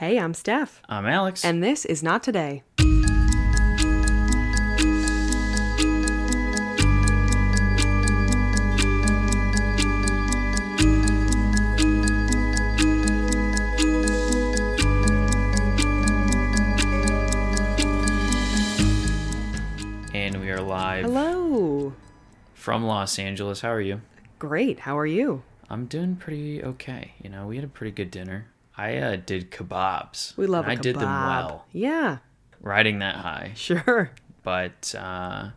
Hey, I'm Steph, I'm Alex. and this is Not Today. And we are live Hello. from Los Angeles. How are you? Great. How are you? I'm doing pretty okay. You know, we had a pretty good dinner. I uh, did kebabs. We love I did them well, Yeah, riding that high. sure. But uh,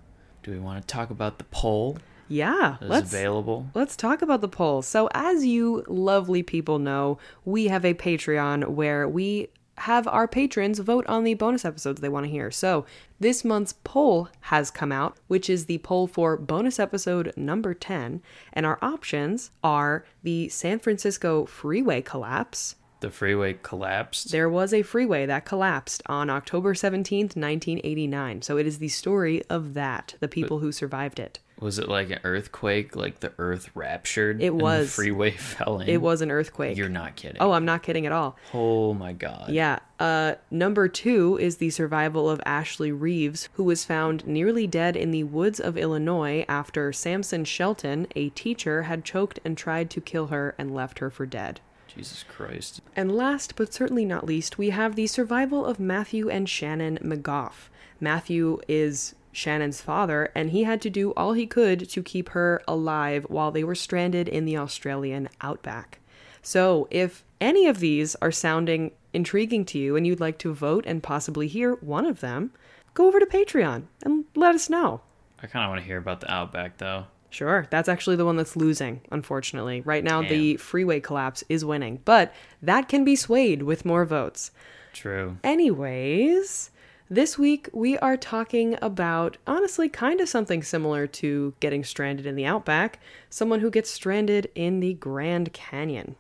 do we want to talk about the poll Yeah. Let's available? Let's talk about the poll. So, as you lovely people know, we have a Patreon where we have our patrons vote on the bonus episodes they want to hear. So, this month's poll has come out, which is the poll for bonus episode number 10. And our options are the San Francisco freeway collapse. The freeway collapsed. There was a freeway that collapsed on October 17th, 1989. So, it is the story of that, the people who survived it. Was it like an earthquake? Like the earth raptured? It was. freeway fell in. It was an earthquake. You're not kidding. Oh, I'm not kidding at all. Oh my god. Yeah. Uh, number two is the survival of Ashley Reeves, who was found nearly dead in the woods of Illinois after Samson Shelton, a teacher, had choked and tried to kill her and left her for dead. Jesus Christ. And last but certainly not least, we have the survival of Matthew and Shannon McGough. Matthew is Shannon's father, and he had to do all he could to keep her alive while they were stranded in the Australian outback. So, if any of these are sounding intriguing to you and you'd like to vote and possibly hear one of them, go over to Patreon and let us know. I kind of want to hear about the Outback though. Sure, that's actually the one that's losing, unfortunately. Right now, the freeway collapse is winning, but that can be swayed with more votes. True. Anyways, this week we are talking about honestly kind of something similar to getting stranded in the outback, someone who gets stranded in the Grand Canyon.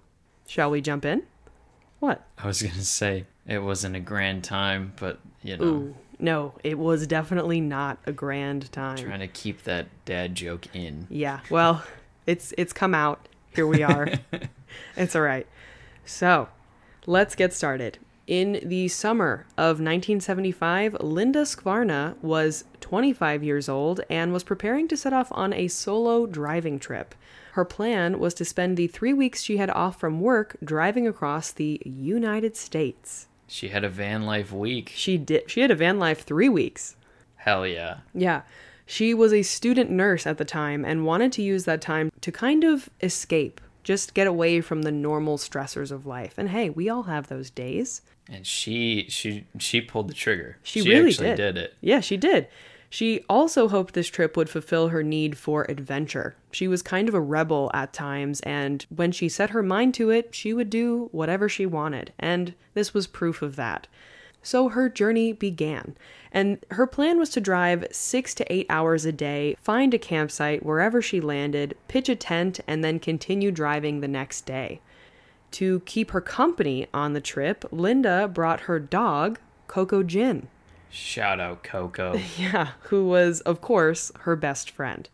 Shall we jump in? What? I was gonna say it wasn't a grand time, but you know, Ooh, no, it was definitely not a grand time. trying to keep that dad joke in. Yeah, well, it's it's come out. Here we are. it's all right. So, let's get started. In the summer of 1975, Linda Skvarna was 25 years old and was preparing to set off on a solo driving trip. Her plan was to spend the three weeks she had off from work driving across the United States. She had a van life week. She did. She had a van life three weeks. Hell yeah. Yeah. She was a student nurse at the time and wanted to use that time to kind of escape, just get away from the normal stressors of life. And hey, we all have those days. And she she she pulled the trigger. She, really actually did. did it. Yeah, she did. She also hoped this trip would fulfill her need for adventure. She was kind of a rebel at times, and when she set her mind to it, she would do whatever she wanted, and this was proof of that. So her journey began, and her plan was to drive six to eight hours a day, find a campsite wherever she landed, pitch a tent, and then continue driving the next day. To keep her company on the trip, Linda brought her dog, Coco Gin. Shout out Coco. Yeah, who was, of course, her best friend.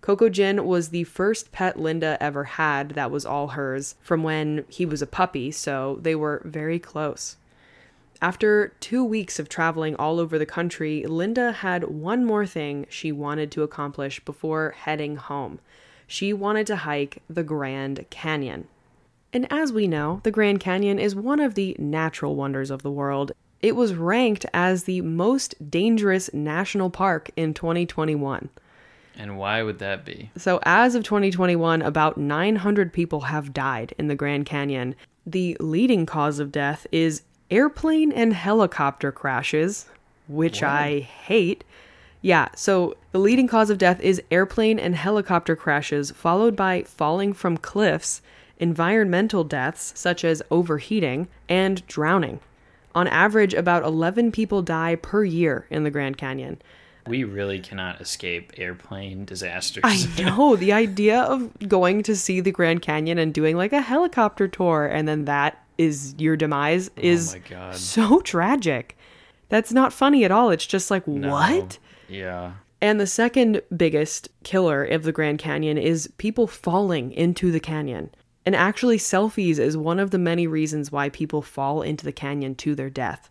Coco Gin was the first pet Linda ever had that was all hers from when he was a puppy, so they were very close. After two weeks of traveling all over the country, Linda had one more thing she wanted to accomplish before heading home. She wanted to hike the Grand Canyon. And as we know, the Grand Canyon is one of the natural wonders of the world. It was ranked as the most dangerous national park in 2021. and why would that be? So, as of 2021, about 900 people have died in the Grand Canyon. The leading cause of death is airplane and helicopter crashes, which I hate. Yeah, so the leading cause of death is airplane and helicopter crashes, followed by falling from cliffs, environmental deaths such as overheating, and drowning. On average, about 11 people die per year in the Grand Canyon. We really cannot escape airplane disasters. I know the idea of going to see the Grand Canyon and doing like a helicopter tour and then that is your demise oh is Oh my God. so tragic. That's not funny at all. It's just like No. what? Yeah. And the second biggest killer of the Grand Canyon is people falling into the canyon. And actually, selfies is one of the many reasons why people fall into the canyon to their death.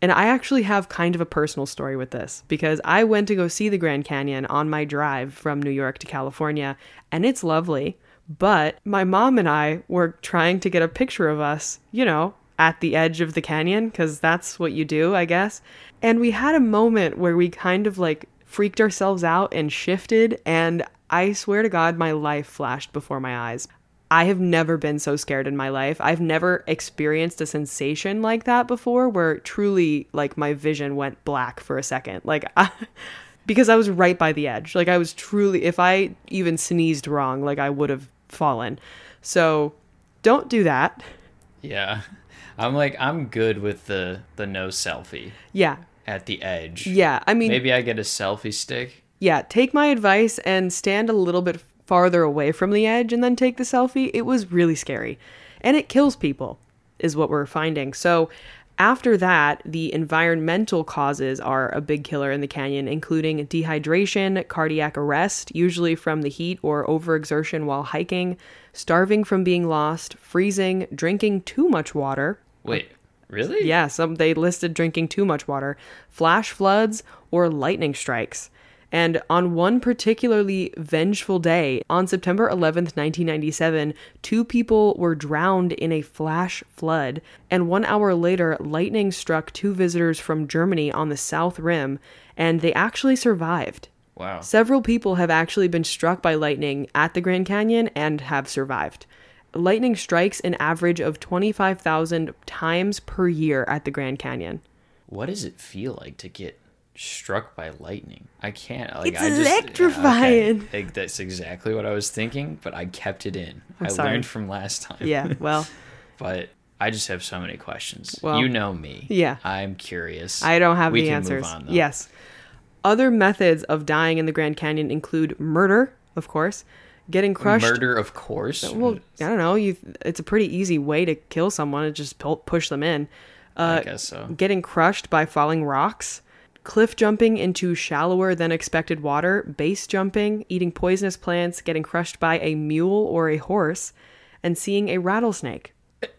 And I actually have kind of a personal story with this because I went to go see the Grand Canyon on my drive from New York to California, and it's lovely. But my mom and I were trying to get a picture of us, you know, at the edge of the canyon, because that's what you do, I guess. And we had a moment where we kind of like freaked ourselves out and shifted, and I swear to God, my life flashed before my eyes. I have never been so scared in my life. I've never experienced a sensation like that before where truly like my vision went black for a second. Like I, because I was right by the edge. Like I was truly if I even sneezed wrong, like I would have fallen. So don't do that. Yeah. I'm like I'm good with the the no selfie Yeah. at the edge. Yeah. I mean Maybe I get a selfie stick. yeah, take my advice and stand a little bit farther away from the edge and then take the selfie. It was really scary. And it kills people, is what we're finding. So, after that, the environmental causes are a big killer in the canyon, including dehydration, cardiac arrest, usually from the heat or overexertion while hiking, starving from being lost, freezing, drinking too much water, Wait, really? yeah, some they listed drinking too much water, flash floods, or lightning strikes. And on one particularly vengeful day, on September 11th, 1997, two people were drowned in a flash flood. And one hour later, lightning struck two visitors from Germany on the South Rim, and they actually survived. Wow. Several people have actually been struck by lightning at the Grand Canyon and have survived. Lightning strikes an average of 25,000 times per year at the Grand Canyon. What does it feel like to get struck by lightning? I can't. Like, It's I just, electrifying. Okay. That's exactly what I was thinking, but I kept it in. I'm I sorry. learned from last time. Yeah, well, But I just have so many questions. Well, you know me. yeah. I'm curious. I don't have We the can move answers. on, yes. Other methods of dying in the Grand Canyon include murder, of course, getting crushed. Murder, of course. Well, I don't know. You, it's a pretty easy way to kill someone. Is just pu- push them in. I uh, guess so. getting crushed by falling rocks, cliff jumping into shallower than expected water, base jumping, eating poisonous plants, getting crushed by a mule or a horse, and seeing a rattlesnake.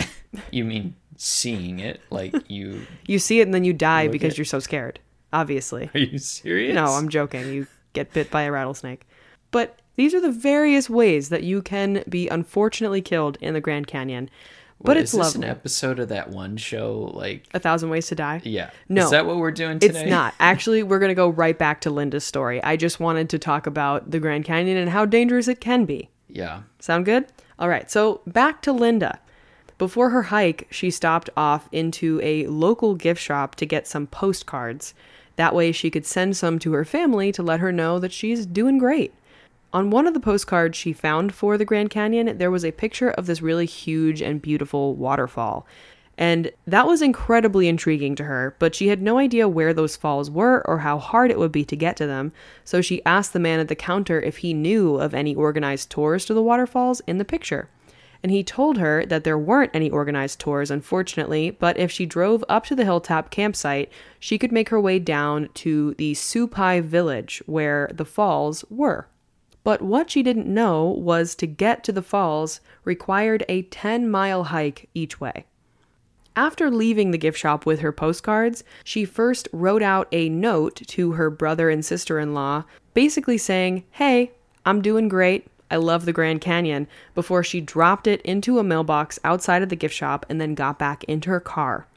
You mean seeing it? Like you? You see it and then you die because at- you're so scared. Obviously. Are you serious? No, I'm joking. You get bit by a rattlesnake. But these are the various ways that you can be unfortunately killed in the Grand Canyon. But What, it's is this lovely. an episode of that one show? Like, a thousand ways to die. yeah. No. Is that what we're doing today? It's not. Actually, we're going to go right back to Linda's story. I just wanted to talk about the Grand Canyon and how dangerous it can be. Yeah. Sound good? All right, so back to Linda. Before her hike, she stopped off into a local gift shop to get some postcards. That way, she could send some to her family to let her know that she's doing great. On one of the postcards she found for the Grand Canyon, there was a picture of this really huge and beautiful waterfall. And that was incredibly intriguing to her, but she had no idea where those falls were or how hard it would be to get to them. So she asked the man at the counter if he knew of any organized tours to the waterfalls in the picture. And he told her that there weren't any organized tours, unfortunately, but if she drove up to the hilltop campsite, she could make her way down to the Supai village where the falls were. But what she didn't know was to get to the falls required a 10 mile hike each way. After leaving the gift shop with her postcards, she first wrote out a note to her brother and sister in law, basically saying, Hey, I'm doing great. I love the Grand Canyon, before she dropped it into a mailbox outside of the gift shop and then got back into her car.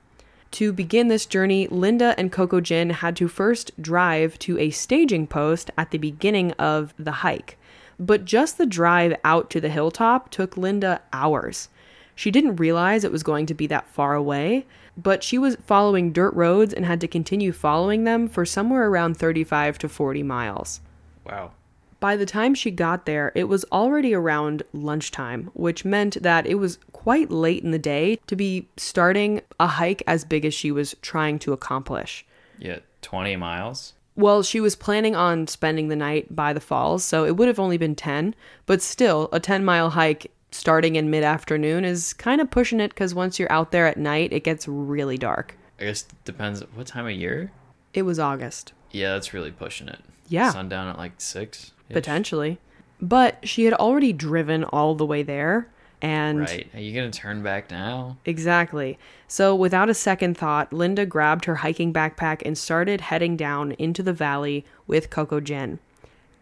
To begin this journey, Linda and Coco Gin had to first drive to a staging post at the beginning of the hike. But just the drive out to the hilltop took Linda hours. She didn't realize it was going to be that far away, but she was following dirt roads and had to continue following them for somewhere around 35 to 40 miles. Wow. By the time she got there, it was already around lunchtime, which meant that it was quite late in the day to be starting a hike as big as she was trying to accomplish. Yeah. 20 miles. Well, she was planning on spending the night by the falls, so it would have only been 10, but still, a 10 mile hike starting in mid afternoon is kind of pushing it because once you're out there at night, it gets really dark. I guess it depends. What time of year? It was August. Yeah, that's really pushing it. Yeah. Sundown at like six. potentially. But she had already driven all the way there, And Right. Are you going to turn back now? Exactly. So, without a second thought, Linda grabbed her hiking backpack and started heading down into the valley with Coco Gin.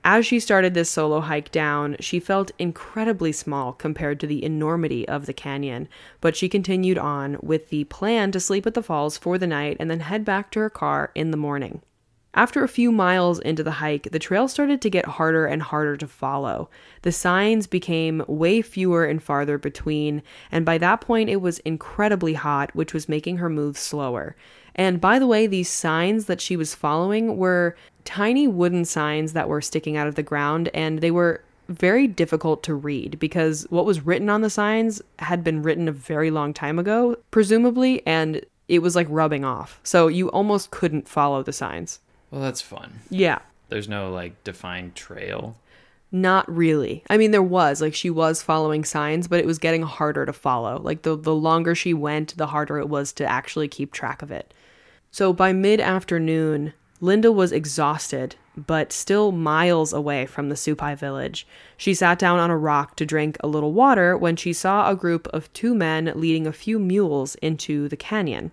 As she started this solo hike down, she felt incredibly small compared to the enormity of the canyon, but she continued on with the plan to sleep at the falls for the night and then head back to her car in the morning. After a few miles into the hike, the trail started to get harder and harder to follow. The signs became way fewer and farther between, and by that point it was incredibly hot, which was making her move slower. And by the way, these signs that she was following were tiny wooden signs that were sticking out of the ground, and they were very difficult to read because what was written on the signs had been written a very long time ago, presumably, and it was like rubbing off. So you almost couldn't follow the signs. Well, that's fun. Yeah. There's no like defined trail. Not really. I mean, there was like she was following signs, but it was getting harder to follow. Like the the longer she went, the harder it was to actually keep track of it. So by mid afternoon, Linda was exhausted, but still miles away from the Supai village. She sat down on a rock to drink a little water when she saw a group of two men leading a few mules into the canyon.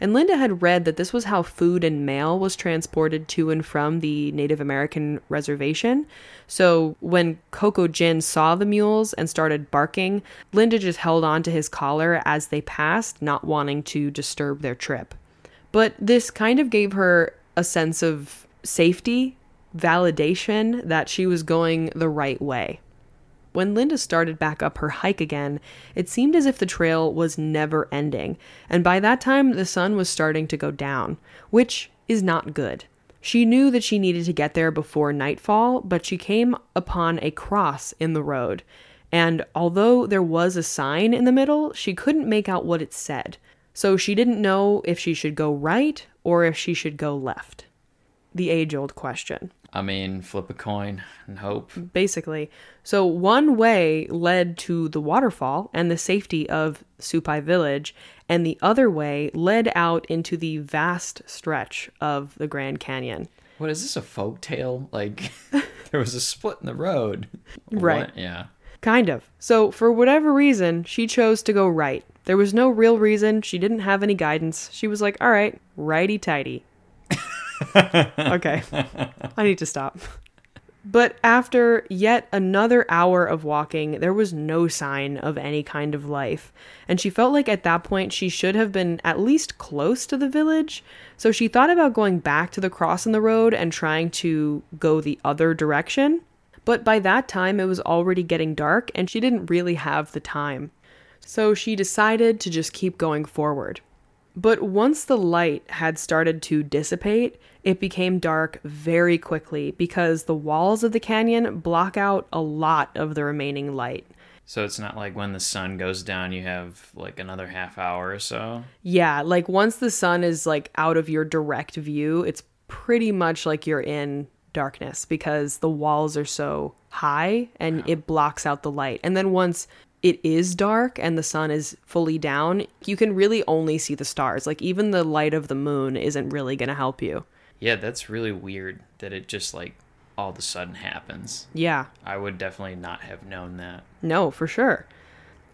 And Linda had read that this was how food and mail was transported to and from the Native American reservation. So when Coco Gin saw the mules and started barking, Linda just held on to his collar as they passed, not wanting to disturb their trip. But this kind of gave her a sense of safety, validation that she was going the right way. When Linda started back up her hike again, it seemed as if the trail was never ending, and by that time the sun was starting to go down, which is not good. She knew that she needed to get there before nightfall, but she came upon a cross in the road, and although there was a sign in the middle, she couldn't make out what it said. So she didn't know if she should go right or if she should go left. The age old question I mean, flip a coin and hope. basically. So one way led to the waterfall and the safety of Supai village, and the other way led out into the vast stretch of the Grand Canyon. What is this a folk tale? Like there was a split in the road. Right. What? Yeah. Kind of. So for whatever reason, she chose to go right. There was no real reason. She didn't have any guidance. She was like, all right, righty tighty. okay. I need to stop. But after yet another hour of walking, there was no sign of any kind of life. And she felt like at that point she should have been at least close to the village. So she thought about going back to the cross in the road and trying to go the other direction. But by that time, it was already getting dark and she didn't really have the time. So she decided to just keep going forward. But once the light had started to dissipate, it became dark very quickly because the walls of the canyon block out a lot of the remaining light. So it's not like when the sun goes down, you have like another half hour or so. Yeah, like once the sun is like out of your direct view, it's pretty much like you're in darkness because the walls are so high and it blocks out the light. And then once it is dark and the sun is fully down, you can really only see the stars. Like even the light of the moon isn't really going to help you. Yeah, that's really weird that it just like all of a sudden happens. Yeah, I would definitely not have known that. No, for sure.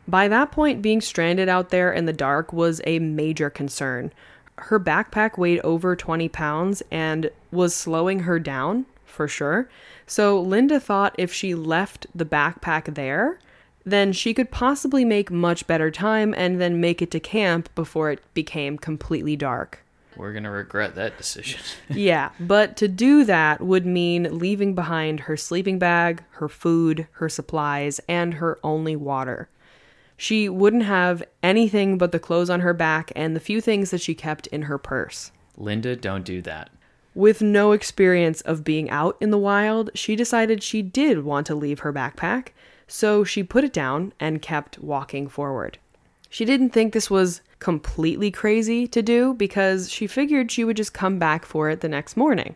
By that point, being stranded out there in the dark was a major concern. Her backpack weighed over 20 pounds and was slowing her down, for sure. So Linda thought if she left the backpack there, then she could possibly make much better time and then make it to camp before it became completely dark. We're gonna regret that decision. yeah, but to do that would mean leaving behind her sleeping bag, her food, her supplies, and her only water. She wouldn't have anything but the clothes on her back and the few things that she kept in her purse. Linda, don't do that. With no experience of being out in the wild, she decided she did want to leave her backpack, so she put it down and kept walking forward. She didn't think this was completely crazy to do because she figured she would just come back for it the next morning.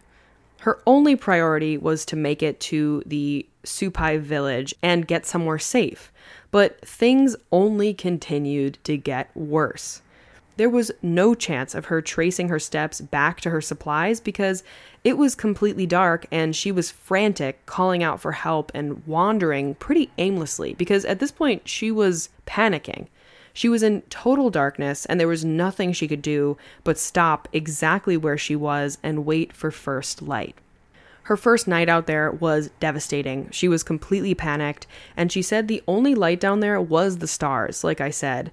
Her only priority was to make it to the Supai village and get somewhere safe, but things only continued to get worse. There was no chance of her tracing her steps back to her supplies because it was completely dark and she was frantic, calling out for help and wandering pretty aimlessly because at this point she was panicking. She was in total darkness and there was nothing she could do but stop exactly where she was and wait for first light. Her first night out there was devastating. She was completely panicked, and she said the only light down there was the stars, like I said.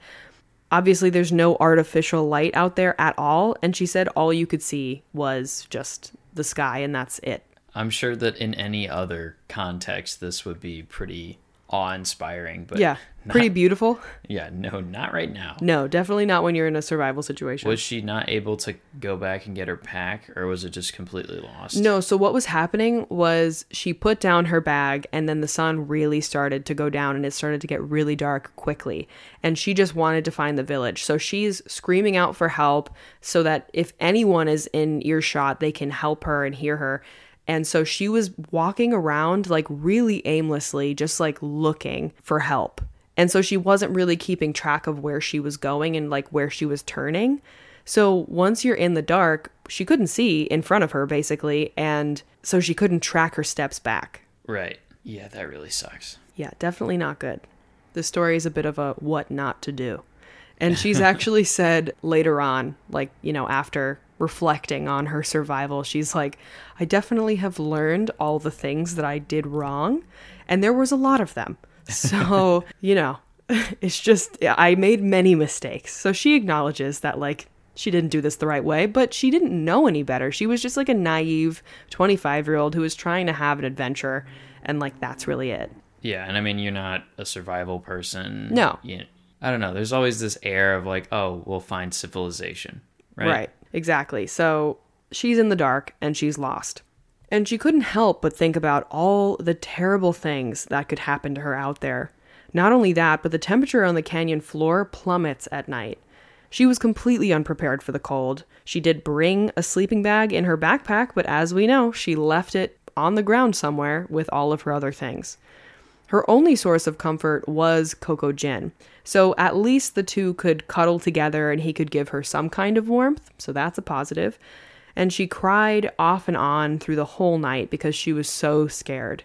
Obviously, there's no artificial light out there at all, and she said all you could see was just the sky, and that's it. I'm sure that in any other context, this would be pretty awe-inspiring but yeah pretty beautiful. Yeah no not right now. No definitely not when you're in a survival situation. Was she not able to go back and get her pack or was it just completely lost? No so what was happening was she put down her bag and then the sun really started to go down and it started to get really dark quickly. And she just wanted to find the village. So she's screaming out for help so that if anyone is in earshot they can help her and hear her and so she was walking around like really aimlessly, just like looking for help. And so she wasn't really keeping track of where she was going and like where she was turning. So once you're in the dark, she couldn't see in front of her basically. And so she couldn't track her steps back. Right. Yeah, that really sucks. Yeah, definitely not good. The story is a bit of a what not to do. And she's actually said later on, like, you know, after reflecting on her survival, she's like, I definitely have learned all the things that I did wrong. And there was a lot of them. So, you know, it's just, I made many mistakes. So she acknowledges that, like, she didn't do this the right way, but she didn't know any better. She was just like a naive 25 year old who was trying to have an adventure. And, like, that's really it. Yeah. And I mean, you're not a survival person. No. You, I don't know. There's always this air of like, oh, we'll find civilization. Right. Right. Exactly. So she's in the dark and she's lost. And she couldn't help but think about all the terrible things that could happen to her out there. Not only that, but the temperature on the canyon floor plummets at night. She was completely unprepared for the cold. She did bring a sleeping bag in her backpack, but as we know, she left it on the ground somewhere with all of her other things. Her only source of comfort was Coco Gin, so at least the two could cuddle together and he could give her some kind of warmth, so that's a positive. And she cried off and on through the whole night because she was so scared,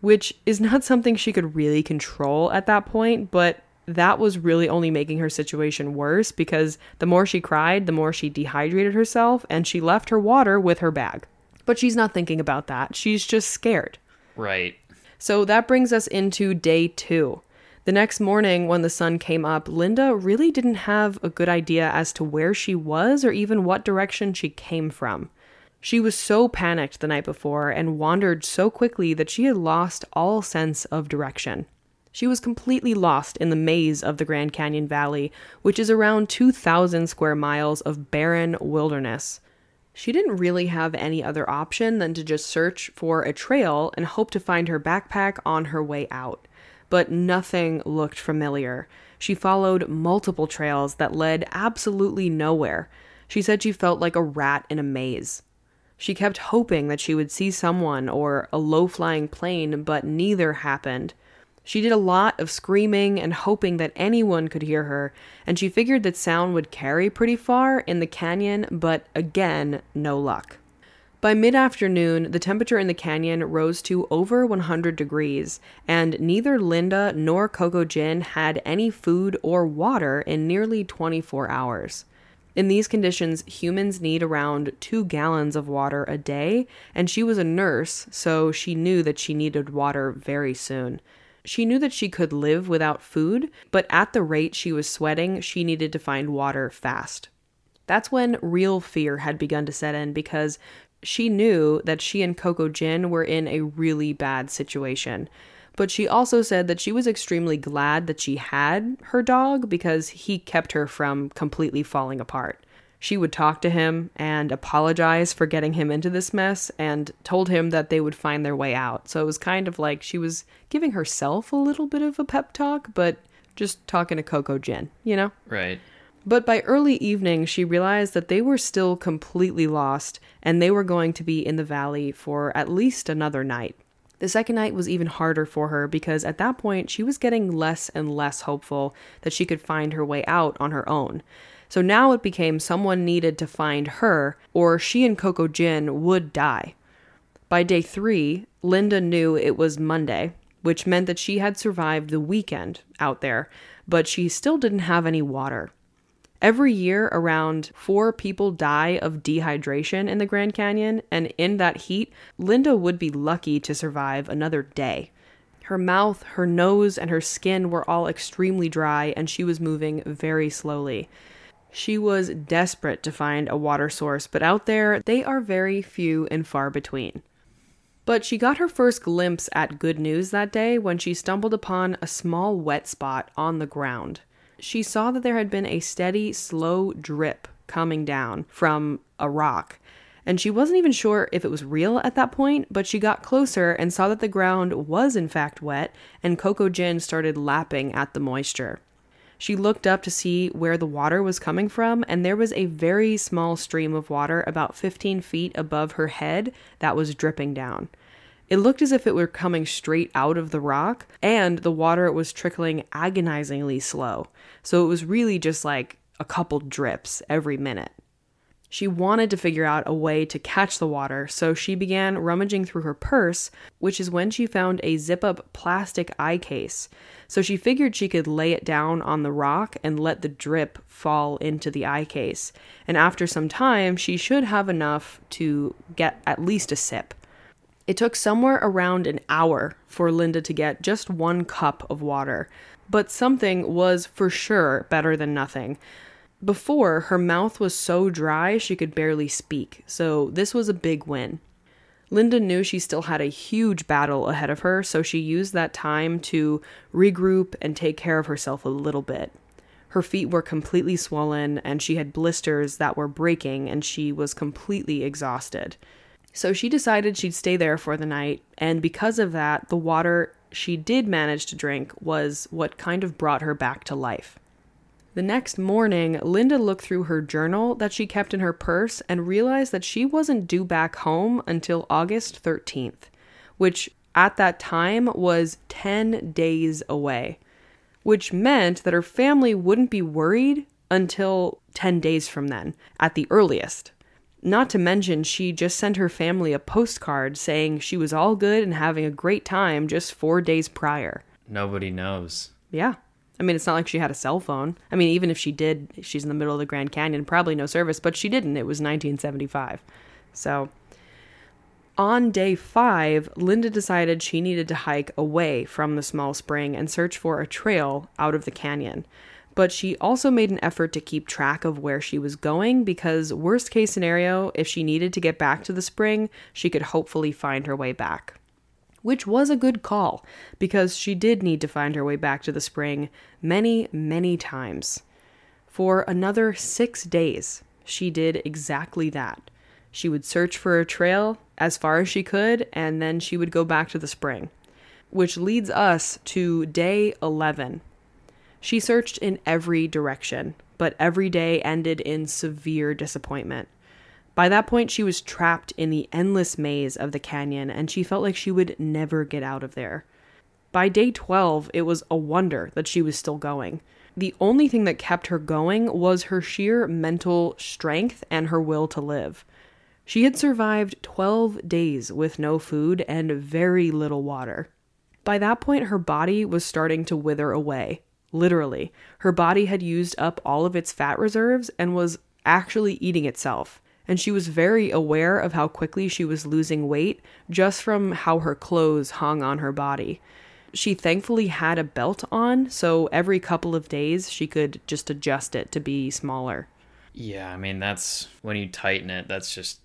which is not something she could really control at that point, but that was really only making her situation worse because the more she cried, the more she dehydrated herself and she left her water with her bag. But she's not thinking about that. She's just scared. Right. So that brings us into day two. The next morning, when the sun came up, Linda really didn't have a good idea as to where she was or even what direction she came from. She was so panicked the night before and wandered so quickly that she had lost all sense of direction. She was completely lost in the maze of the Grand Canyon Valley, which is around 2,000 square miles of barren wilderness. She didn't really have any other option than to just search for a trail and hope to find her backpack on her way out but nothing looked familiar. She followed multiple trails that led absolutely nowhere. She said she felt like a rat in a maze. She kept hoping that she would see someone or a low flying plane, but neither happened. She did a lot of screaming and hoping that anyone could hear her, and she figured that sound would carry pretty far in the canyon, but again, no luck. By mid afternoon, the temperature in the canyon rose to over 100 degrees, and neither Linda nor Coco Gin had any food or water in nearly 24 hours. In these conditions, humans need around two gallons of water a day, and she was a nurse, so she knew that she needed water very soon. She knew that she could live without food, but at the rate she was sweating, she needed to find water fast. That's when real fear had begun to set in because she knew that she and Coco Gin were in a really bad situation. But she also said that she was extremely glad that she had her dog because he kept her from completely falling apart. She would talk to him and apologize for getting him into this mess and told him that they would find their way out. So it was kind of like she was giving herself a little bit of a pep talk, but just talking to Coco Gin, you know? Right. But by early evening, she realized that they were still completely lost and they were going to be in the valley for at least another night. The second night was even harder for her because at that point she was getting less and less hopeful that she could find her way out on her own. So now it became someone needed to find her, or she and Coco Gin would die. By day three, Linda knew it was Monday, which meant that she had survived the weekend out there, but she still didn't have any water. Every year, around four people die of dehydration in the Grand Canyon, and in that heat, Linda would be lucky to survive another day. Her mouth, her nose, and her skin were all extremely dry, and she was moving very slowly. She was desperate to find a water source, but out there, they are very few and far between. But she got her first glimpse at good news that day when she stumbled upon a small wet spot on the ground. She saw that there had been a steady, slow drip coming down from a rock. And she wasn't even sure if it was real at that point, but she got closer and saw that the ground was in fact wet, and Coco Gin started lapping at the moisture. She looked up to see where the water was coming from, and there was a very small stream of water about 15 feet above her head that was dripping down. It looked as if it were coming straight out of the rock, and the water was trickling agonizingly slow. So it was really just like a couple drips every minute. She wanted to figure out a way to catch the water, so she began rummaging through her purse, which is when she found a zip up plastic eye case. So she figured she could lay it down on the rock and let the drip fall into the eye case. And after some time, she should have enough to get at least a sip. It took somewhere around an hour for Linda to get just one cup of water, but something was for sure better than nothing. Before, her mouth was so dry she could barely speak, so this was a big win. Linda knew she still had a huge battle ahead of her, so she used that time to regroup and take care of herself a little bit. Her feet were completely swollen, and she had blisters that were breaking, and she was completely exhausted. So she decided she'd stay there for the night, and because of that, the water she did manage to drink was what kind of brought her back to life. The next morning, Linda looked through her journal that she kept in her purse and realized that she wasn't due back home until August 13th, which at that time was 10 days away, which meant that her family wouldn't be worried until 10 days from then, at the earliest. Not to mention, she just sent her family a postcard saying she was all good and having a great time just four days prior. Nobody knows. Yeah. I mean, it's not like she had a cell phone. I mean, even if she did, she's in the middle of the Grand Canyon, probably no service, but she didn't. It was 1975. So, on day five, Linda decided she needed to hike away from the small spring and search for a trail out of the canyon but she also made an effort to keep track of where she was going because, worst case scenario, if she needed to get back to the spring, she could hopefully find her way back. Which was a good call because she did need to find her way back to the spring many, many times. For another six days, she did exactly that. She would search for a trail as far as she could, and then she would go back to the spring. Which leads us to day 11, she searched in every direction, but every day ended in severe disappointment. By that point, she was trapped in the endless maze of the canyon, and she felt like she would never get out of there. By day 12, it was a wonder that she was still going. The only thing that kept her going was her sheer mental strength and her will to live. She had survived 12 days with no food and very little water. By that point, her body was starting to wither away, Literally, her body had used up all of its fat reserves and was actually eating itself. And she was very aware of how quickly she was losing weight just from how her clothes hung on her body. She thankfully had a belt on, so every couple of days she could just adjust it to be smaller. Yeah, I mean, that's when you tighten it, that's just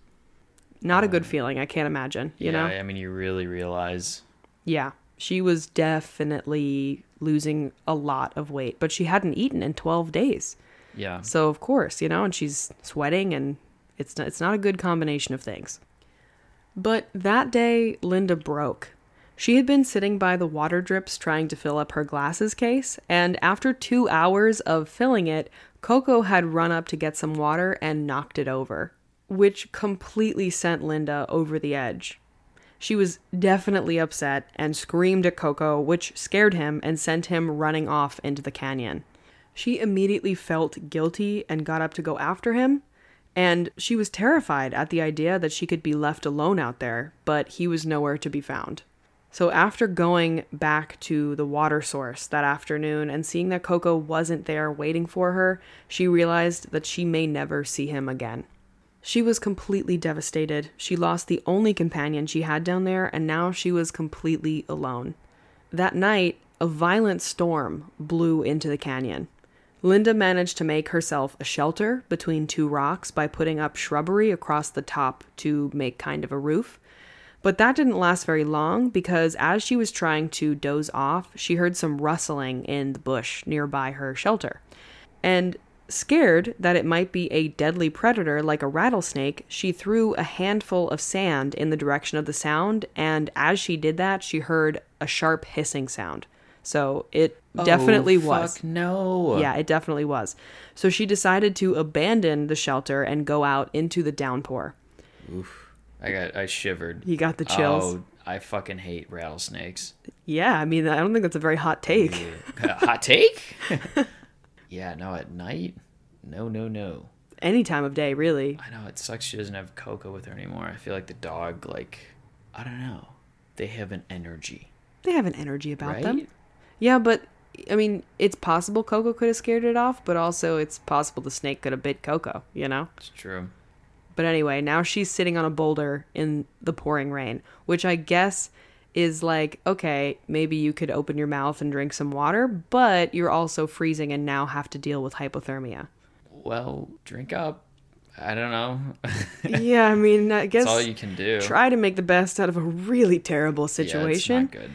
not um, a good feeling. I can't imagine, you yeah, know? I mean, you really realize. Yeah, she was definitely losing a lot of weight, but she hadn't eaten in 12 days. Yeah. So of course, you know, and she's sweating and it's not, it's not a good combination of things. But that day Linda broke. She had been sitting by the water drips trying to fill up her glasses case, and after 2 hours of filling it, Coco had run up to get some water and knocked it over, which completely sent Linda over the edge. She was definitely upset and screamed at Coco, which scared him and sent him running off into the canyon. She immediately felt guilty and got up to go after him. And she was terrified at the idea that she could be left alone out there, but he was nowhere to be found. So, after going back to the water source that afternoon and seeing that Coco wasn't there waiting for her, she realized that she may never see him again. She was completely devastated. She lost the only companion she had down there, and now she was completely alone. That night, a violent storm blew into the canyon. Linda managed to make herself a shelter between two rocks by putting up shrubbery across the top to make kind of a roof. But that didn't last very long because as she was trying to doze off, she heard some rustling in the bush nearby her shelter. And scared that it might be a deadly predator like a rattlesnake, she threw a handful of sand in the direction of the sound. And as she did that, she heard a sharp hissing sound. So it oh, definitely oh, was. No. Yeah, it definitely was. So she decided to abandon the shelter and go out into the downpour. Oof. I got I shivered. You got the chills. Oh, I fucking hate rattlesnakes. Yeah, I mean, I don't think that's a very hot take. Hot take? yeah, no, at night? No, no, no. Any time of day, really. I know it sucks she doesn't have Coco with her anymore. I feel like the dog like I don't know. They have an energy. They have an energy about right? them. Yeah, but I mean, it's possible Coco could have scared it off, but also it's possible the snake could have bit Coco, you know? It's true. But anyway, now she's sitting on a boulder in the pouring rain, which I guess is like, okay, maybe you could open your mouth and drink some water, but you're also freezing and now have to deal with hypothermia. Well, drink up. I don't know. yeah, I mean, I guess That's all you can do. try to make the best out of a really terrible Yeah, it's situation. not good.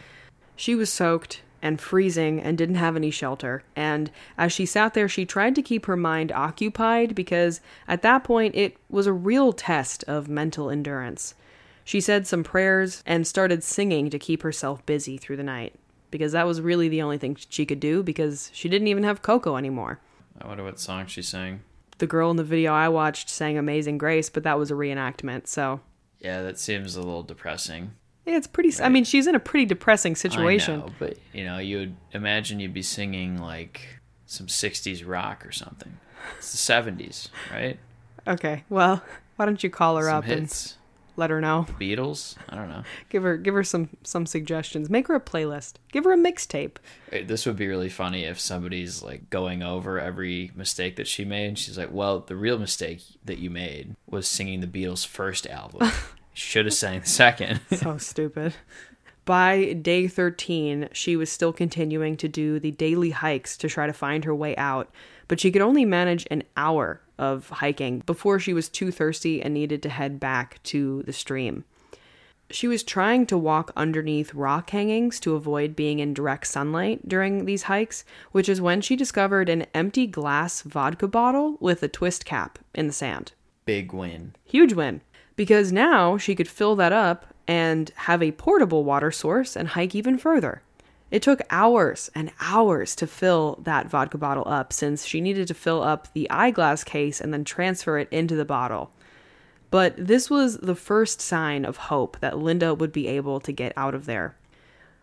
She was soaked and freezing and didn't have any shelter. And as she sat there, she tried to keep her mind occupied because at that point it was a real test of mental endurance. She said some prayers and started singing to keep herself busy through the night because that was really the only thing she could do because she didn't even have Coco anymore. I wonder what song she sang. The girl in the video I watched sang Amazing Grace, but that was a reenactment, so Yeah, that seems a little depressing. it's pretty. I mean, she's in a pretty depressing situation. I know, but you know, you would imagine you'd be singing like some '60s rock or something. It's the '70s, right? Okay, well, why don't you call her Some up and hits. Let her know? Beatles. I don't know. Give her give her some some suggestions. Make her a playlist. Give her a mixtape. Hey, This would be really funny if somebody's like going over every mistake that she made. And she's like, "Well, the real mistake that you made was singing the Beatles' first album. Should have sang the second. So stupid. By day 13, she was still continuing to do the daily hikes to try to find her way out, but she could only manage an hour of hiking before she was too thirsty and needed to head back to the stream. She was trying to walk underneath rock hangings to avoid being in direct sunlight during these hikes, which is when she discovered an empty glass vodka bottle with a twist cap in the sand. Big win. Huge win. Because now she could fill that up and have a portable water source and hike even further. It took hours and hours to fill that vodka bottle up since she needed to fill up the eyeglass case and then transfer it into the bottle. But this was the first sign of hope that Linda would be able to get out of there.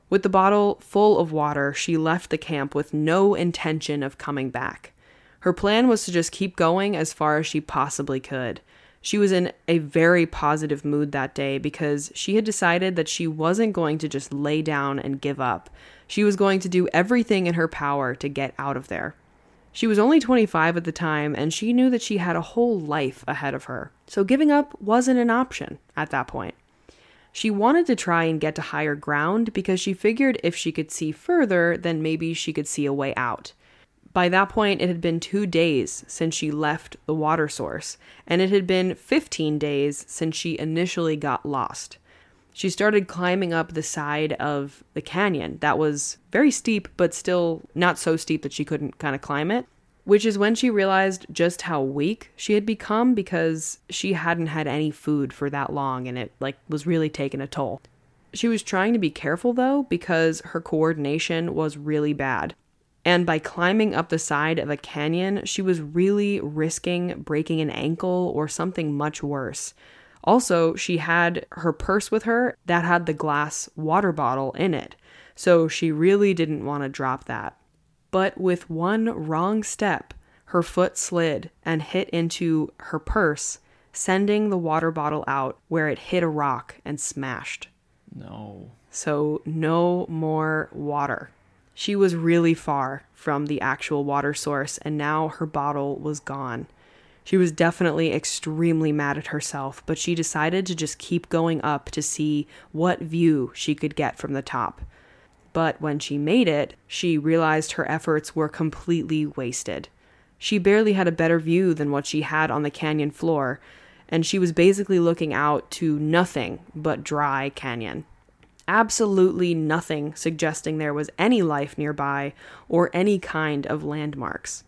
With the bottle full of water, she left the camp with no intention of coming back. Her plan was to just keep going as far as she possibly could. She was in a very positive mood that day because she had decided that she wasn't going to just lay down and give up. She was going to do everything in her power to get out of there. She was only 25 at the time, and she knew that she had a whole life ahead of her. So giving up wasn't an option at that point. She wanted to try and get to higher ground because she figured if she could see further, then maybe she could see a way out. By that point, it had been two days since she left the water source, and it had been 15 days since she initially got lost. She started climbing up the side of the canyon that was very steep, but still not so steep that she couldn't kind of climb it, which is when she realized just how weak she had become because she hadn't had any food for that long and it like was really taking a toll. She was trying to be careful though because her coordination was really bad. And by climbing up the side of a canyon, she was really risking breaking an ankle or something much worse. Also, she had her purse with her that had the glass water bottle in it, so she really didn't want to drop that. But with one wrong step, her foot slid and hit into her purse, sending the water bottle out where it hit a rock and smashed. No. So, no more water. She was really far from the actual water source, and now her bottle was gone. She was definitely extremely mad at herself, but she decided to just keep going up to see what view she could get from the top. But when she made it, she realized her efforts were completely wasted. She barely had a better view than what she had on the canyon floor, and she was basically looking out to nothing but dry canyon absolutely nothing suggesting there was any life nearby or any kind of landmarks.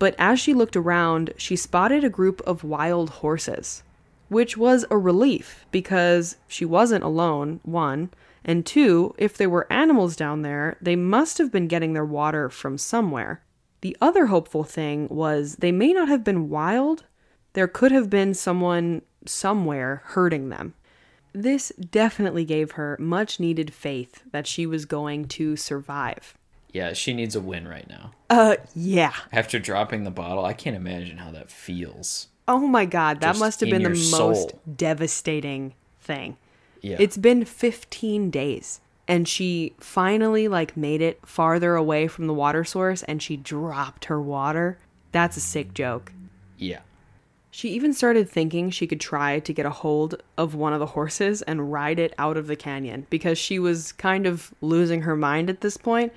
But as she looked around, she spotted a group of wild horses, which was a relief because she wasn't alone, one, and two, if there were animals down there, they must have been getting their water from somewhere. The other hopeful thing was they may not have been wild, there could have been someone somewhere hurting them. This definitely gave her much needed faith that she was going to survive. Yeah, she needs a win right now. Uh, yeah. After dropping the bottle, I can't imagine how that feels. Oh my god, that Just must have been the your most devastating thing. Yeah. It's been 15 days and she finally like made it farther away from the water source and she dropped her water. That's a sick joke. yeah. She even started thinking she could try to get a hold of one of the horses and ride it out of the canyon because she was kind of losing her mind at this point.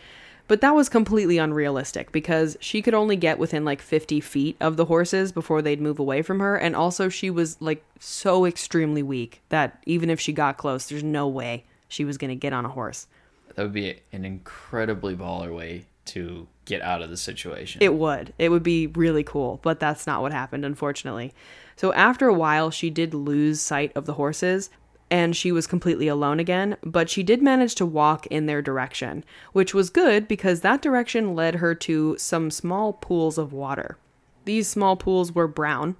But that was completely unrealistic because she could only get within like 50 feet of the horses before they'd move away from her. And also, she was like so extremely weak that even if she got close, there's no way she was going to get on a horse. That would be an incredibly baller way to get out of the situation. It would. It would be really cool, but that's not what happened, unfortunately. So after a while, she did lose sight of the horses and she was completely alone again, but she did manage to walk in their direction, which was good because that direction led her to some small pools of water. These small pools were brown,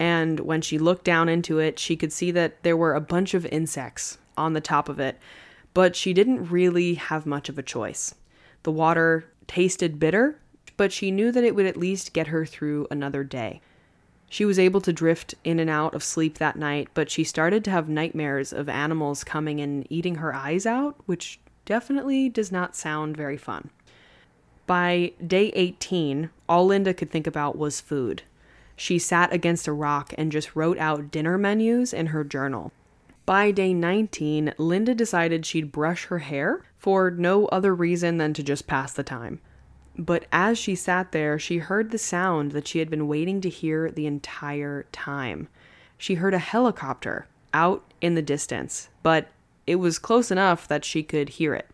and when she looked down into it, she could see that there were a bunch of insects on the top of it, but she didn't really have much of a choice. The water tasted bitter, but she knew that it would at least get her through another day. She was able to drift in and out of sleep that night, but she started to have nightmares of animals coming and eating her eyes out, which definitely does not sound very fun. By day 18, all Linda could think about was food. She sat against a rock and just wrote out dinner menus in her journal. By day 19, Linda decided she'd brush her hair for no other reason than to just pass the time. But as she sat there, she heard the sound that she had been waiting to hear the entire time. She heard a helicopter out in the distance, but it was close enough that she could hear it.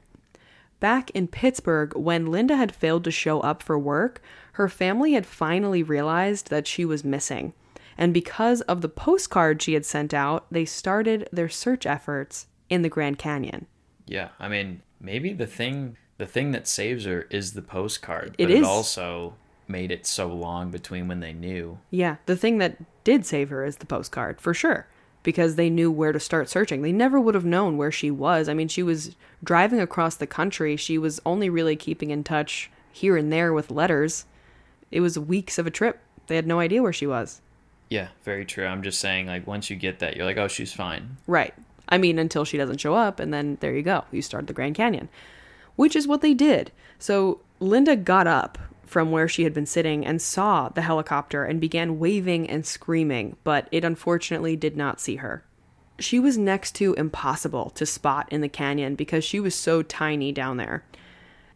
Back in Pittsburgh, when Linda had failed to show up for work, her family had finally realized that she was missing. And because of the postcard she had sent out, they started their search efforts in the Grand Canyon. Yeah, I mean, maybe the thing the thing that saves her is the postcard, but is. it also made it so long between when they knew. Yeah, the thing that did save her is the postcard, for sure, because they knew where to start searching. They never would have known where she was. I mean, she was driving across the country. She was only really keeping in touch here and there with letters. It was weeks of a trip. They had no idea where she was. Yeah, very true. I'm just saying, like, once you get that, you're like, oh, she's fine. Right. I mean, until she doesn't show up, and then there you go. You start the Grand Canyon, which is what they did. So Linda got up from where she had been sitting and saw the helicopter and began waving and screaming, but it unfortunately did not see her. She was next to impossible to spot in the canyon because she was so tiny down there.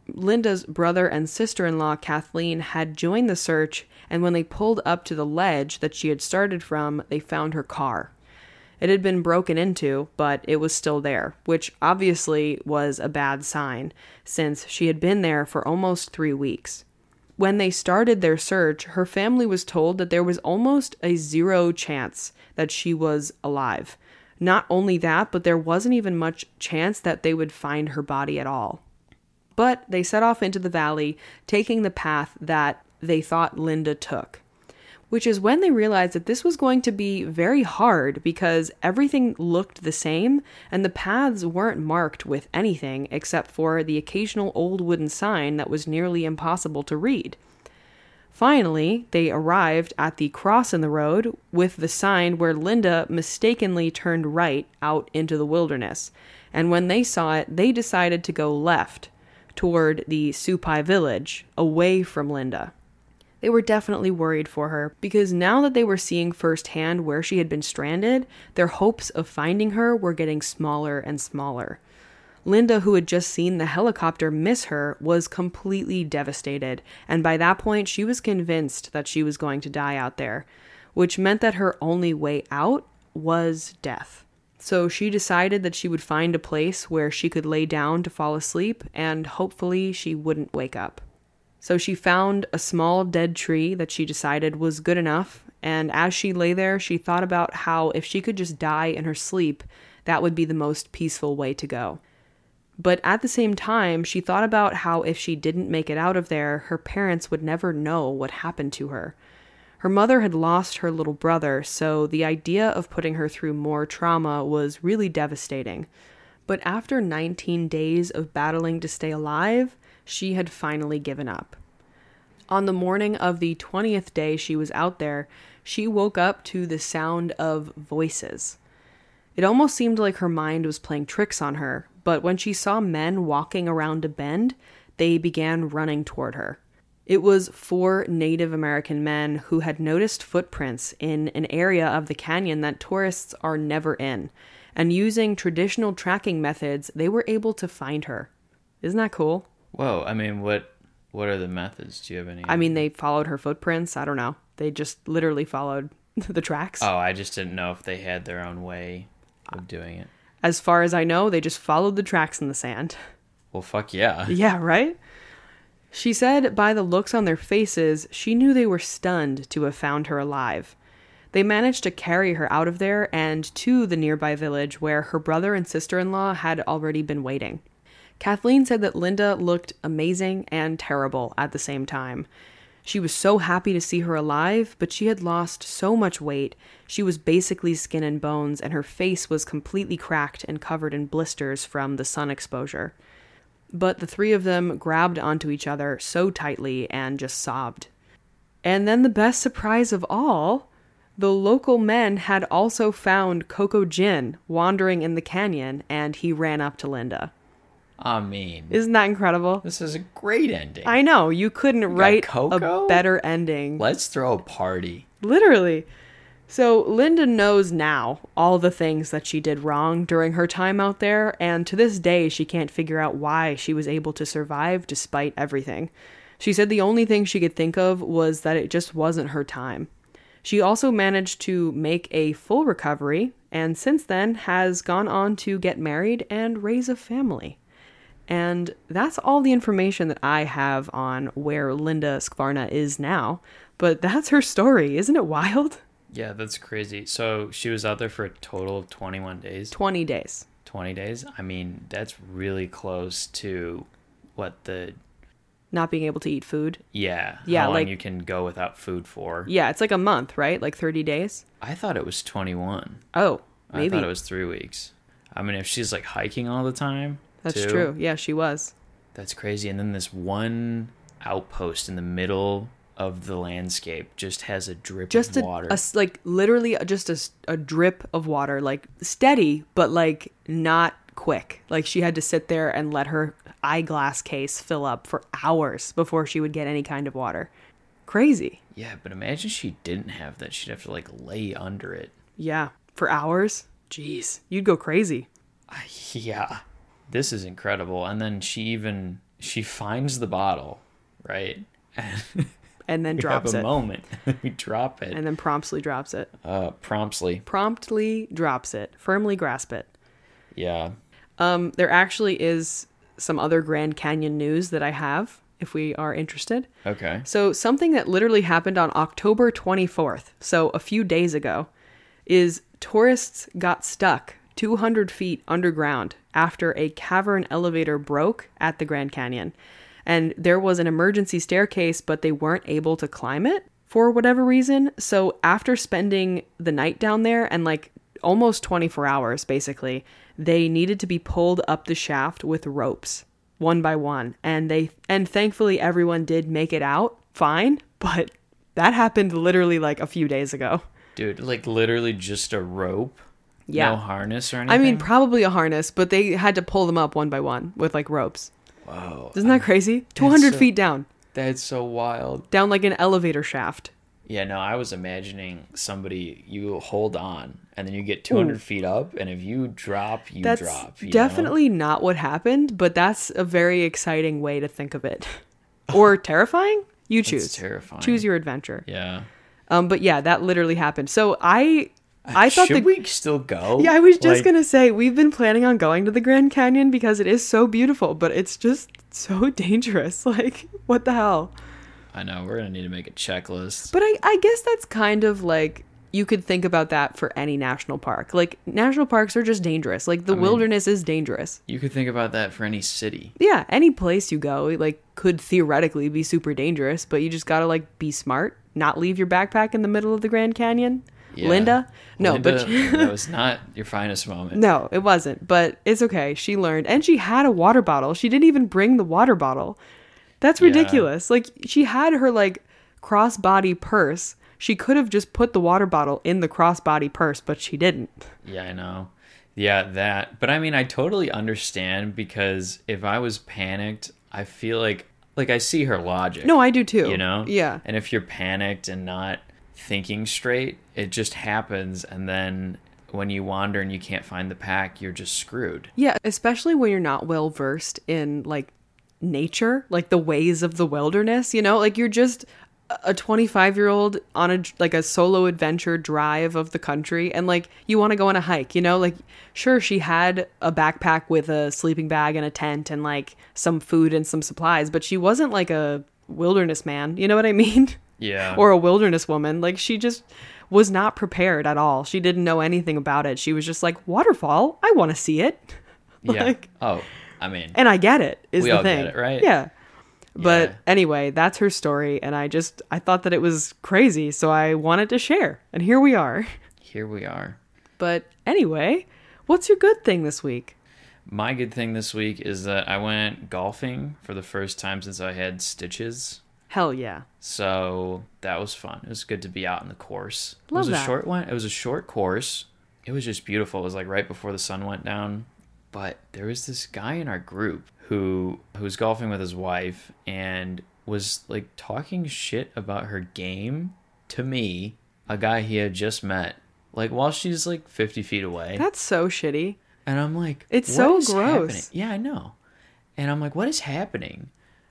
Linda's brother and sister in law, Kathleen, had joined the search, and when they pulled up to the ledge that she had started from, they found her car. It had been broken into, but it was still there, which obviously was a bad sign, since she had been there for almost three weeks. When they started their search, her family was told that there was almost a zero chance that she was alive. Not only that, but there wasn't even much chance that they would find her body at all. But they set off into the valley, taking the path that they thought Linda took, which is when they realized that this was going to be very hard because everything looked the same and the paths weren't marked with anything except for the occasional old wooden sign that was nearly impossible to read. Finally, they arrived at the cross in the road with the sign where Linda mistakenly turned right out into the wilderness. And when they saw it, they decided to go left toward the Supai village, away from Linda. They were definitely worried for her because now that they were seeing firsthand where she had been stranded, their hopes of finding her were getting smaller and smaller. Linda, who had just seen the helicopter miss her, was completely devastated, and by that point, she was convinced that she was going to die out there, which meant that her only way out was death. So she decided that she would find a place where she could lay down to fall asleep, and hopefully she wouldn't wake up. So she found a small dead tree that she decided was good enough, and as she lay there, she thought about how if she could just die in her sleep, that would be the most peaceful way to go. But at the same time, she thought about how if she didn't make it out of there, her parents would never know what happened to her. Her mother had lost her little brother, so the idea of putting her through more trauma was really devastating. But after 19 days of battling to stay alive, she had finally given up. On the morning of the 20th day she was out there, she woke up to the sound of voices. It almost seemed like her mind was playing tricks on her, but when she saw men walking around a bend, they began running toward her. It was four Native American men who had noticed footprints in an area of the canyon that tourists are never in, and using traditional tracking methods, they were able to find her. Isn't that cool? Whoa, I mean, what what are the methods? Do you have any? I mean, they followed her footprints. I don't know. They just literally followed the tracks. Oh, I just didn't know if they had their own way of doing it. As far as I know, they just followed the tracks in the sand. Well, fuck yeah. Yeah, right? She said by the looks on their faces, she knew they were stunned to have found her alive. They managed to carry her out of there and to the nearby village where her brother and sister in law had already been waiting. Kathleen said that Linda looked amazing and terrible at the same time. She was so happy to see her alive, but she had lost so much weight. She was basically skin and bones, and her face was completely cracked and covered in blisters from the sun exposure. But the three of them grabbed onto each other so tightly and just sobbed. And then the best surprise of all the local men had also found Coco Gin wandering in the canyon, and he ran up to Linda. I mean, Isn't that incredible? this is a great ending. I know, you couldn't write Coco? a better ending. Let's throw a party. Literally. So Linda knows now all the things that she did wrong during her time out there, and to this day she can't figure out why she was able to survive despite everything. She said the only thing she could think of was that it just wasn't her time. She also managed to make a full recovery, and since then has gone on to get married and raise a family. And that's all the information that I have on where Linda Skvarna is now. But that's her story. Isn't it wild? Yeah, that's crazy. So she was out there for a total of 21 days, 20 days. 20 days. I mean, that's really close to what the Not being able to eat food. yeah, Yeah, how long like- you can go without food for. Yeah, it's like a month, right? Like 30 days. I thought it was 21. Oh, I maybe. thought it was 3 weeks. I mean, if she's like hiking all the time, That's too, true. Yeah, she was. That's crazy. And then this one outpost in the middle of the landscape just has a drip Just of a, water. a like literally just a- a, drip of water, like steady, but like not quick. Like she had to sit there and let her eyeglass case fill up for hours before she would get any kind of water. Crazy. yeah, but imagine she didn't have that. She'd have to like lay under it. Yeah, for hours. Jeez, you'd go crazy. Yeah. This is incredible. And then she even she finds the bottle, right? And And then we drops have a it. moment. we drop it. And then promptly drops it. uh promptly. Promptly drops it. Firmly grasp it. Yeah. Um, there actually is some other Grand Canyon news that I have, if we are interested. Okay. So, something that literally happened on October 24th, so a few days ago, is tourists got stuck 200 feet underground after a cavern elevator broke at the Grand Canyon. And there was an emergency staircase, but they weren't able to climb it. for whatever reason. So after spending the night down there and like almost 24 hours basically, they needed to be pulled up the shaft with ropes one by one. And they and thankfully everyone did make it out fine, but that happened literally like a few days ago. Dude, like literally just a rope. Yeah. No harness or anything. I mean, probably a harness, but they had to pull them up one by one with like ropes. Whoa. Isn't that crazy? 200 so- feet down, That's so wild. down like an elevator shaft. Yeah, no, I was imagining somebody you hold on and then you get 200 Ooh. feet up and if you drop, you That's drop. you know? definitely not what happened, but that's a very exciting way to think of it. or terrifying? You choose. terrifying. Choose your adventure. Yeah. Um, but yeah, that literally happened. So I, I thought Should the we still go? yeah, I was just Like, gonna say we've been planning on going to the Grand Canyon because it is so beautiful, but it's just so dangerous. Like, what the hell? I know, we're going to need to make a checklist. But I, I guess that's kind of like you could think about that for any national park. Like national parks are just dangerous. Like the mean- wilderness is dangerous. You could think about that for any city. Yeah, any place you go like could theoretically be super dangerous, but you just got to like be smart, not leave your backpack in the middle of the Grand Canyon. Yeah. Linda? No, Linda, but that was not your finest moment. No, it wasn't, but it's okay. She learned and she had a water bottle. She didn't even bring the water bottle. That's Yeah. ridiculous. Like she had her like crossbody purse. She could have just put the water bottle in the crossbody purse, but she didn't. Yeah, I know. Yeah, that. But I mean, I totally understand because if I was panicked, I feel like like I see her logic. No, I do too. you know? Yeah. And if you're panicked and not thinking straight, it just happens and then when you wander and you can't find the pack, you're just screwed. Yeah, especially when you're not well versed in like nature, like the ways of the wilderness, you know? Like you're just a 25-year-old on a like a solo adventure drive of the country and like you want to go on a hike, you know? Like sure she had a backpack with a sleeping bag and a tent and like some food and some supplies, but she wasn't like a wilderness man, you know what I mean? Yeah. or a wilderness woman. Like she just was not prepared at all. She didn't know anything about it. She was just like, "Waterfall, I want to see it." yeah. oh, I mean, And I get it. Is We the all get thing, it, right? Yeah. But Yeah. anyway, that's her story, and I just I thought that it was crazy, so I wanted to share, and here we are. here we are. But anyway, what's your good thing this week? My good thing this week is that I went golfing for the first time since I had stitches. Hell yeah. So that was fun. It was good to be out in the course. it Love was a short one. It was a short course. It was just beautiful. It was like right before the sun went down. But there was this guy in our group who who was golfing with his wife and was like talking shit about her game to me, a guy he had just met, like while she's like fifty feet away. That's so shitty. And I'm like, It's "What so is gross." happening?" Yeah, I know. And I'm like, what is happening?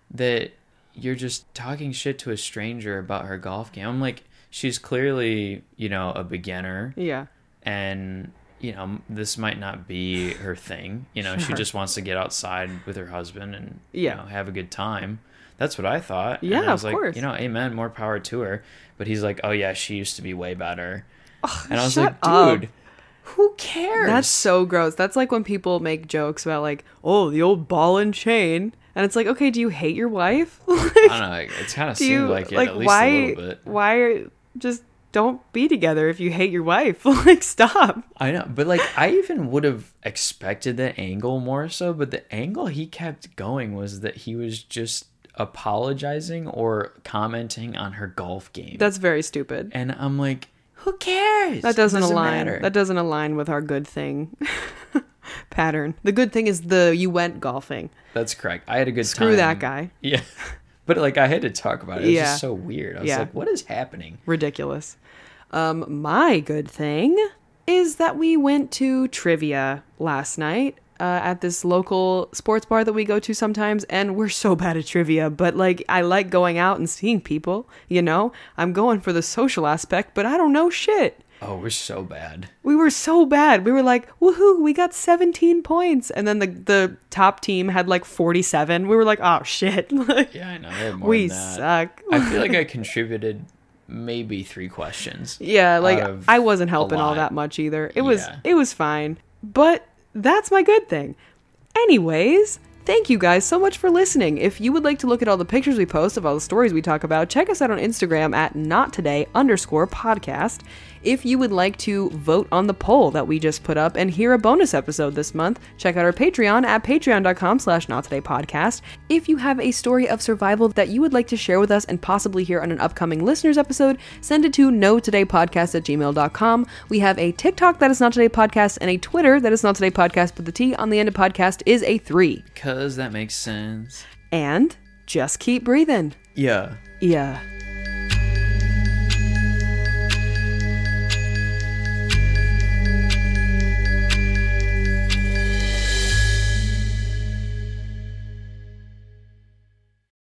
That you're just talking shit to a stranger about her golf game. I'm like, she's clearly, you know, a beginner, Yeah. and you know, this might not be her thing. You know, she just wants to get outside with her husband and Yeah. you know, have a good time. That's what I thought. And Yeah, I was of like, course. You know, amen, more power to her. But he's like, oh yeah, she used to be way better. and I was like, up. dude, who cares? That's so gross. That's like when people make jokes about like, "Oh, the old ball and chain." And it's like, "Okay, do you hate your wife?" like, I don't know. It's kind of seemed you like it like at least why a little bit. why are just don't be together if you hate your wife. like stop. I know, but like I even would have expected the angle more so, but the angle he kept going was that he was just apologizing or commenting on her golf game. That's very stupid. and I'm like, who cares? That doesn't, It align. matter. That doesn't align with our good thing pattern. The good thing is the you went golfing. That's correct. I had a good time. Screw that guy. Yeah. But like I had to talk about it. It was Yeah. just so weird. I was Yeah. like, what is happening? Ridiculous. Um, my good thing is that we went to trivia last night uh, at this local sports bar that we go to sometimes, and we're so bad at trivia. But like, I like going out and seeing people. You know, I'm going for the social aspect, but I don't know shit. Oh, we're so bad. We were so bad. We were like, woohoo, we got 17 points. And then the, the top team had like 47. We were like, oh shit. Yeah, I know. More we than that. suck. I feel like I contributed maybe three questions. Yeah, like I wasn't helping all that much either. It was Yeah. it was fine. But that's my good thing. Anyways, Thank you guys so much for listening. If you would like to look at all the pictures we post of all the stories we talk about, check us out on Instagram at not today underscore podcast. If you would like to vote on the poll that we just put up and hear a bonus episode this month, check out our Patreon at patreon.com slash not today podcast. If you have a story of survival that you would like to share with us and possibly hear on an upcoming listeners episode, send it to no today podcast at gmail.com. We have a TikTok that is not today podcast and a Twitter that is not today podcast, but the T on the end of podcast is a three. Cause that makes sense. And just keep breathing. Yeah. Yeah.